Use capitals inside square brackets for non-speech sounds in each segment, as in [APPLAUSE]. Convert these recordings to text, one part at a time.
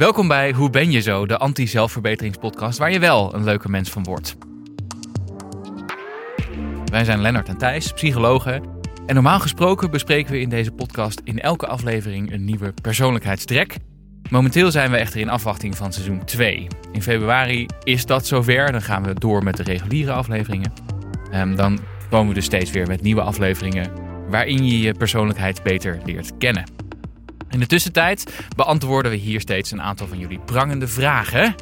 Welkom bij Hoe ben je zo, de anti-zelfverbeteringspodcast waar je wel een leuke mens van wordt. Wij zijn Lennart en Thijs, psychologen. En normaal gesproken bespreken we in deze podcast in elke aflevering een nieuwe persoonlijkheidstrek. Momenteel zijn we echter in afwachting van seizoen 2. In februari is dat zover, dan gaan we door met de reguliere afleveringen. Um, dan komen we dus steeds weer met nieuwe afleveringen waarin je je persoonlijkheid beter leert kennen. In de tussentijd beantwoorden we hier steeds een aantal van jullie prangende vragen,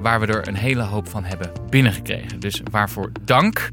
waar we er een hele hoop van hebben binnengekregen. Dus waarvoor dank.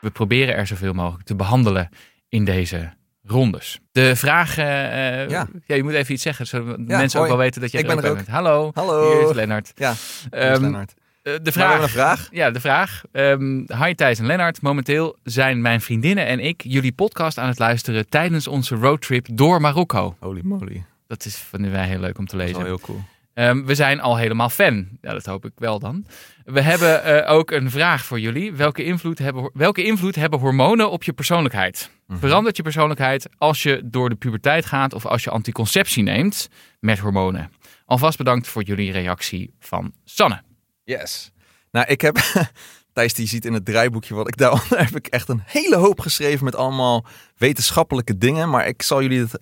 We proberen er zoveel mogelijk te behandelen in deze rondes. De vraag, uh, ja. ja. je moet even iets zeggen, zodat mensen ook wel weten dat je er, ook bent. Hallo, Hallo, hier is Lennart. Ja, um, Lennart. Uh, de vraag, een vraag. Ja, de vraag. Um, hi Thijs en Lennart. Momenteel zijn mijn vriendinnen en ik jullie podcast aan het luisteren tijdens onze roadtrip door Marokko. Holy moly. Dat is, vinden wij heel leuk om te lezen. Dat is heel cool. Um, we zijn al helemaal fan. Ja, dat hoop ik wel dan. We hebben uh, ook een vraag voor jullie. Welke invloed hebben, welke invloed hebben hormonen op je persoonlijkheid? Mm Verandert je persoonlijkheid als je door de puberteit gaat of als je anticonceptie neemt met hormonen? Alvast bedankt voor jullie reactie van Sanne. Yes. Nou, ik heb. [LAUGHS] Thijs die ziet in het draaiboekje wat ik daar [LAUGHS] heb ik echt een hele hoop geschreven met allemaal wetenschappelijke dingen. Maar ik zal jullie het,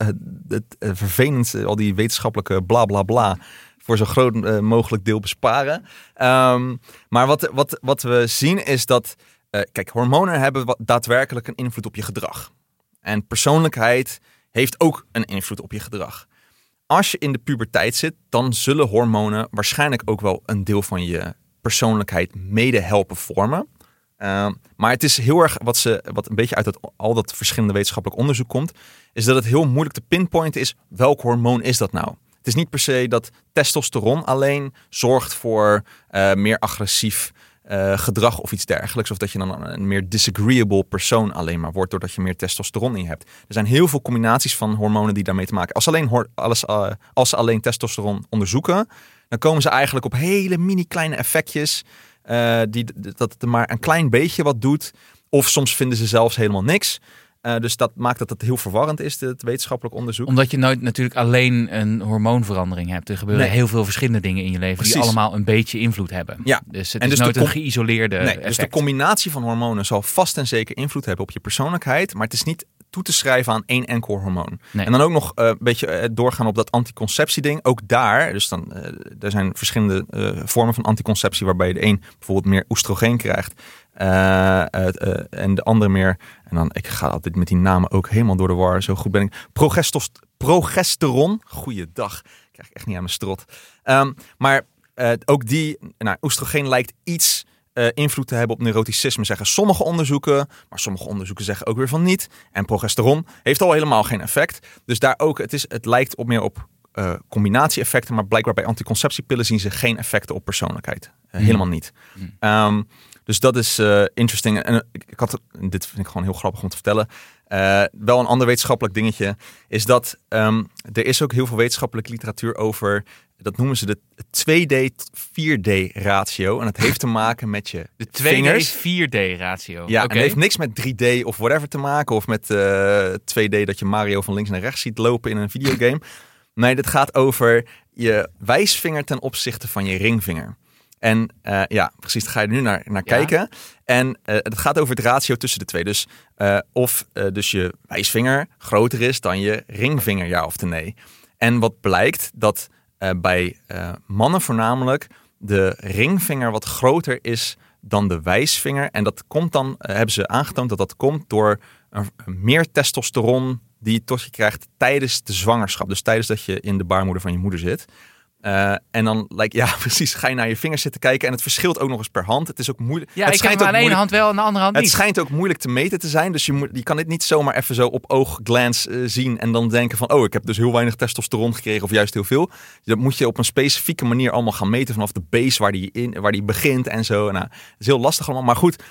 het, het vervelendste, al die wetenschappelijke bla bla bla, voor zo groot uh, mogelijk deel besparen. Um, maar wat, wat, wat we zien is dat, uh, kijk, hormonen hebben wat, daadwerkelijk een invloed op je gedrag. En persoonlijkheid heeft ook een invloed op je gedrag. Als je in de puberteit zit, dan zullen hormonen waarschijnlijk ook wel een deel van je persoonlijkheid mede helpen vormen. Uh, maar het is heel erg wat, ze, wat een beetje uit het, al dat verschillende wetenschappelijk onderzoek komt, is dat het heel moeilijk te pinpointen is welk hormoon is dat nou. Het is niet per se dat testosteron alleen zorgt voor uh, meer agressief uh, gedrag of iets dergelijks. Of dat je dan een meer disagreeable persoon alleen maar wordt doordat je meer testosteron in hebt. Er zijn heel veel combinaties van hormonen die daarmee te maken Als alleen, alles, uh, als ze alleen testosteron onderzoeken, dan komen ze eigenlijk op hele mini kleine effectjes. Uh, die, dat het maar een klein beetje wat doet. Of soms vinden ze zelfs helemaal niks. Uh, dus dat maakt dat het heel verwarrend is, het wetenschappelijk onderzoek. Omdat je nooit natuurlijk alleen een hormoonverandering hebt. Er gebeuren nee. heel veel verschillende dingen in je leven Precies. die allemaal een beetje invloed hebben. Ja. Dus het en is dus nooit een geïsoleerde nee, Dus de combinatie van hormonen zal vast en zeker invloed hebben op je persoonlijkheid. Maar het is niet toe te schrijven aan één enkel hormoon. Nee. En dan ook nog uh, een beetje uh, doorgaan op dat anticonceptieding. Ook daar, dus dan, uh, er zijn verschillende vormen van anticonceptie waarbij de een bijvoorbeeld meer oestrogeen krijgt. en de andere meer, en dan ik ga altijd met die namen ook helemaal door de war, zo goed ben ik. Progestos, progesteron, goeiedag, krijg ik echt niet aan mijn strot. Um, maar ook die, nou, oestrogeen lijkt iets uh, invloed te hebben op neuroticisme, zeggen sommige onderzoeken. Maar sommige onderzoeken zeggen ook weer van niet. En progesteron heeft al helemaal geen effect. Dus daar ook, het, is, het lijkt op meer op uh, combinatie-effecten. Maar blijkbaar bij anticonceptiepillen zien ze geen effecten op persoonlijkheid. Uh, mm. Helemaal niet. Mm. Um, dus dat is interesting. En ik, ik, had, dit vind ik gewoon heel grappig om te vertellen. wel een ander wetenschappelijk dingetje is dat um, er is ook heel veel wetenschappelijke literatuur over dat noemen ze de 2D 4D ratio. En dat heeft te maken met je De 2D 4D ratio. Ja, okay. en het heeft niks met 3D of whatever te maken. Of met uh, 2D dat je Mario van links naar rechts ziet lopen in een videogame. [LAUGHS] nee, dit gaat over je wijsvinger ten opzichte van je ringvinger. En uh, ja, precies, daar ga je nu naar, naar ja. kijken. En uh, het gaat over het ratio tussen de twee. Dus uh, of dus je wijsvinger groter is dan je ringvinger, ja of nee. En wat blijkt, dat uh, bij uh, mannen voornamelijk de ringvinger wat groter is dan de wijsvinger. En dat komt dan, uh, hebben ze aangetoond dat dat komt door een, meer testosteron die je tot je krijgt tijdens de zwangerschap. Dus tijdens dat je in de baarmoeder van je moeder zit. Uh, en dan lijkt ja, [LAUGHS] precies, ga je naar je vingers zitten kijken. En het verschilt ook nog eens per hand. Het is ook moeilijk. Ja, het ik schijnt aan de ene hand wel, aan de andere hand het niet. Het schijnt ook moeilijk te meten te zijn. Dus je, moet, je kan het niet zomaar even zo op oogglans uh, zien. En dan denken van, oh, ik heb dus heel weinig testosteron gekregen. Of juist heel veel. Dat moet je op een specifieke manier allemaal gaan meten. Vanaf de base waar die, in, waar die begint en zo. Nou, het is heel lastig allemaal. Maar goed,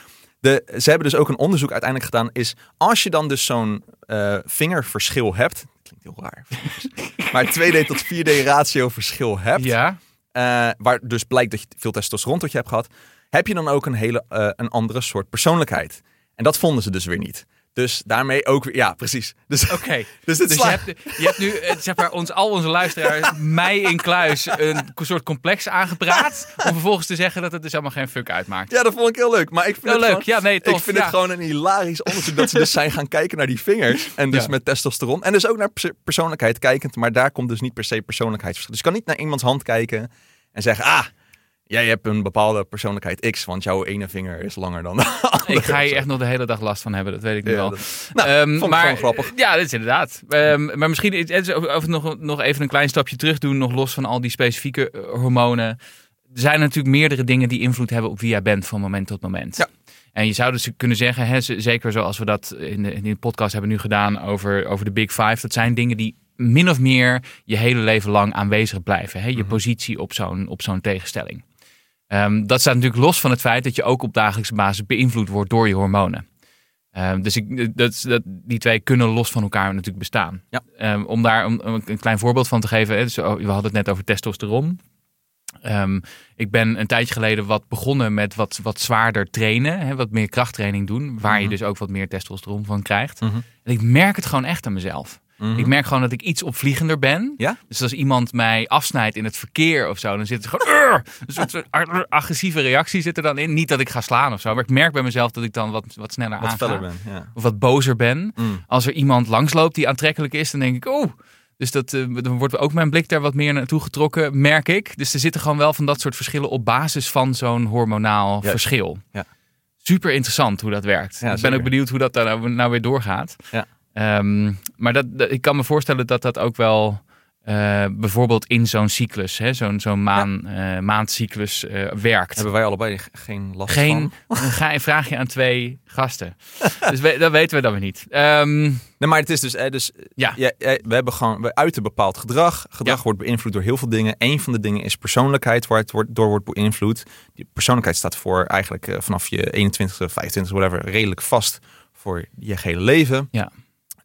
de, ze hebben dus ook een onderzoek uiteindelijk gedaan. Is als je dan dus zo'n uh, vingerverschil hebt. Klinkt heel raar. [LAUGHS] maar 2D tot 4D ratio verschil hebt. Ja. Uh, waar dus blijkt dat je veel testosteron tot je hebt gehad, heb je dan ook een hele uh, een andere soort persoonlijkheid. En dat vonden ze dus weer niet. Dus daarmee ook weer, ja, precies. Dus, Oké. [LAUGHS] dus dit Dus je hebt, je hebt nu eh, zeg maar, ons, al onze luisteraars, [LAUGHS] mij in kluis, een soort complex aangepraat. Om vervolgens te zeggen dat het dus allemaal geen fuck uitmaakt. Ja, dat vond ik heel leuk. Maar ik vind Heel het leuk. Gewoon, Ja, nee, tof. Ik vind Ja. het gewoon een hilarisch onderzoek dat ze dus zijn gaan kijken naar die vingers. En dus Ja. met testosteron. En dus ook naar pers- persoonlijkheid kijkend. Maar daar komt dus niet per se persoonlijkheidsverschil. Dus je kan niet naar iemands hand kijken en zeggen... Ah, jij hebt een bepaalde persoonlijkheid X, want jouw ene vinger is langer dan [LAUGHS] de andere. Ik ga hier zo. echt nog de hele dag last van hebben, dat weet ik nu Ja, wel. dat- nou, ik maar, grappig. Ja, dat is inderdaad. Ehm, maar misschien is- is over, nog, nog even een klein stapje terug doen, nog los van al die specifieke eh, hormonen. Er zijn natuurlijk meerdere dingen die invloed hebben op wie jij bent van moment tot moment. Ja. En je zou dus kunnen zeggen, hè, zeker zoals we dat in de, in de podcast hebben nu gedaan over, over de Big Five, dat zijn dingen die min of meer je hele leven lang aanwezig blijven. Hè? Je Mhm. positie op zo'n, op zo'n tegenstelling. Ehm, dat staat natuurlijk los van het feit dat je ook op dagelijkse basis beïnvloed wordt door je hormonen. Ehm, dus ik, dat, dat, die twee kunnen los van elkaar natuurlijk bestaan. Ja. Ehm, om daar om, om een klein voorbeeld van te geven. Hè, dus, oh, we hadden het net over testosteron. Ik ben een tijdje geleden wat begonnen met wat, wat zwaarder trainen. Hè, wat meer krachttraining doen. Waar je Mhm. dus ook wat meer testosteron van krijgt. Mhm. En ik merk het gewoon echt aan mezelf. Mhm. Ik merk gewoon dat ik iets opvliegender ben. Ja? Dus als iemand mij afsnijdt in het verkeer of zo, dan zit er gewoon een soort, [LAUGHS] agressieve reactie zit er dan in. Niet dat ik ga slaan of zo, maar ik merk bij mezelf dat ik dan wat, wat sneller Wat aanga. ben, ja. Of wat bozer ben. Mm. Als er iemand langsloopt die aantrekkelijk is, dan denk ik, oh. Dus dat, eh, dan wordt ook mijn blik daar wat meer naartoe getrokken, merk ik. Dus er zitten gewoon wel van dat soort verschillen op basis van zo'n hormonaal verschil. Ja. Super interessant hoe dat werkt. Ja, ik ben zeker. ook benieuwd hoe dat daar nou, nou weer doorgaat. Ja. Ehm, maar dat, dat- ik kan me voorstellen dat dat ook wel eh, bijvoorbeeld in zo'n cyclus, hè, zo'n zo'n maan, eh, maandcyclus eh, werkt. Hebben wij allebei ge- geen last Geen, van? [LAUGHS] dan ga, vraag je aan twee gasten. [LAUGHS] dus we, dat weten we dan weer niet. Ehm, Nee, maar het is dus, dus ja, we hebben gewoon, we uiten bepaald gedrag. Gedrag Ja. wordt beïnvloed door heel veel dingen. Een van de dingen is persoonlijkheid, waar het wordt, door wordt beïnvloed. Die persoonlijkheid staat voor eigenlijk vanaf je 21ste, 25 whatever, redelijk vast voor je gehele leven. Ja.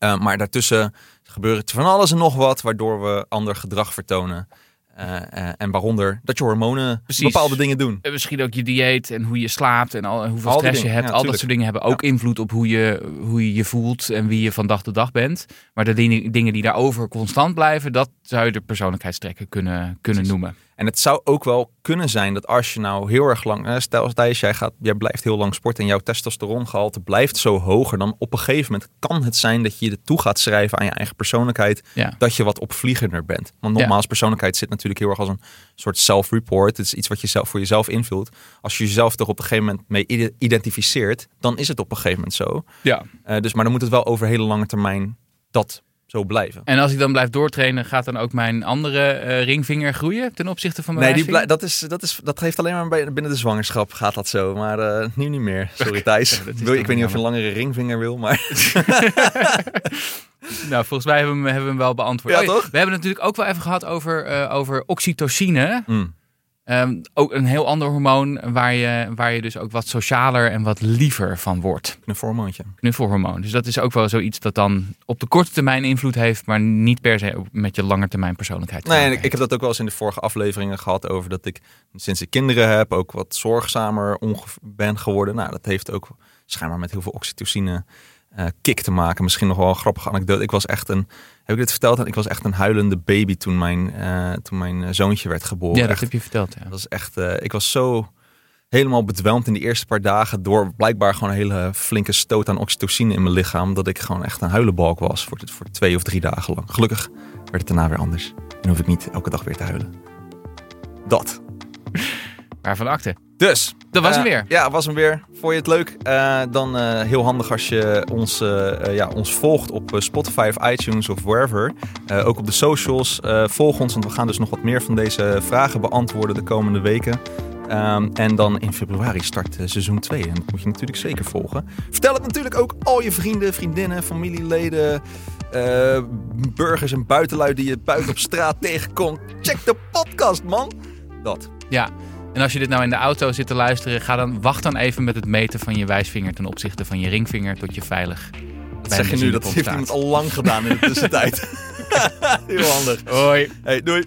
Eh, maar daartussen gebeurt van alles en nog wat, waardoor we ander gedrag vertonen. Eh, eh, en waaronder dat je hormonen Precies. bepaalde dingen doen. En misschien ook je dieet en hoe je slaapt en al, hoeveel Al stress je hebt. ja, al dat soort dingen hebben ook invloed op hoe je, hoe je je voelt en wie je van dag tot dag bent. Maar de dingen, dingen die daarover constant blijven, dat zou je de persoonlijkheidstrekken kunnen, kunnen Precies. noemen. En het zou ook wel kunnen zijn dat als je nou heel erg lang, stel als Thijs, jij, gaat, jij blijft heel lang sporten en jouw testosterongehalte blijft zo hoger, dan op een gegeven moment kan het zijn dat je je toe gaat schrijven aan je eigen persoonlijkheid, Ja. dat je wat opvliegender bent. Want nogmaals, persoonlijkheid zit natuurlijk heel erg als een soort self-report. Het is iets wat je zelf voor jezelf invult. Als je jezelf toch op een gegeven moment mee ide- identificeert, dan is het op een gegeven moment zo. ja. Eh, dus, maar dan moet het wel over hele lange termijn dat zo blijven. En als ik dan blijf doortrainen, gaat dan ook mijn andere eh, ringvinger groeien ten opzichte van mijn Nee, die wijsvinger? blij- dat, is, dat, is, dat heeft alleen maar bij- binnen de zwangerschap gaat dat zo. Maar eh, nu niet meer. Sorry [LAUGHS] Thijs. Wil- ik weet niet of je een langere ringvinger wil, maar... [LAUGHS] Nou, volgens mij hebben we hem, hebben we hem wel beantwoord. Ja, Oh toch? We hebben het natuurlijk ook wel even gehad over, eh, over oxytocine. Mm. Ehm, ook een heel ander hormoon waar je, waar je dus ook wat socialer en wat liever van wordt. Een hormoontje. Knuffelhormoon. Dus dat is ook wel zoiets dat dan op de korte termijn invloed heeft, maar niet per se met je langetermijn persoonlijkheid. Nee, ik, ik heb dat ook wel eens in de vorige afleveringen gehad over dat ik sinds ik kinderen heb ook wat zorgzamer ben geworden. Nou, dat heeft ook schijnbaar met heel veel oxytocine eh, kick te maken. Misschien nog wel een grappige anekdote. Ik was echt een, heb ik dit verteld? Ik was echt een huilende baby toen mijn, eh, toen mijn eh, zoontje werd geboren. Ja, dat Echt heb je verteld. Ja. Dat was echt, ik was zo helemaal bedwelmd in die eerste paar dagen door blijkbaar gewoon een hele flinke stoot aan oxytocine in mijn lichaam. Dat ik gewoon echt een huilenbalk was voor, voor twee of drie dagen lang. Gelukkig werd het daarna weer anders. En hoef ik niet elke dag weer te huilen. Dat. Waarvan akte. Dus. Dat was eh, hem weer. Ja, was hem weer. Vond je het leuk? Eh, dan eh, heel handig als je ons, eh, eh, ja, ons volgt op eh, Spotify of iTunes of wherever. Eh, ook op de socials. Eh, volg ons, want we gaan dus nog wat meer van deze vragen beantwoorden de komende weken. Ehm, en dan in februari start eh, seizoen 2. En dat moet je natuurlijk zeker volgen. Vertel het natuurlijk ook al je vrienden, vriendinnen, familieleden, eh, burgers en buitenlui die je buiten op straat [LAUGHS] tegenkomt. Check de podcast, man. Dat. Ja. En als je dit nou in de auto zit te luisteren, ga dan, wacht dan even met het meten van je wijsvinger ten opzichte van je ringvinger tot je veilig Dat zeg je nu, dat heeft staat. iemand al lang gedaan in de tussentijd. [LAUGHS] Heel handig. Hoi. Hey, doei.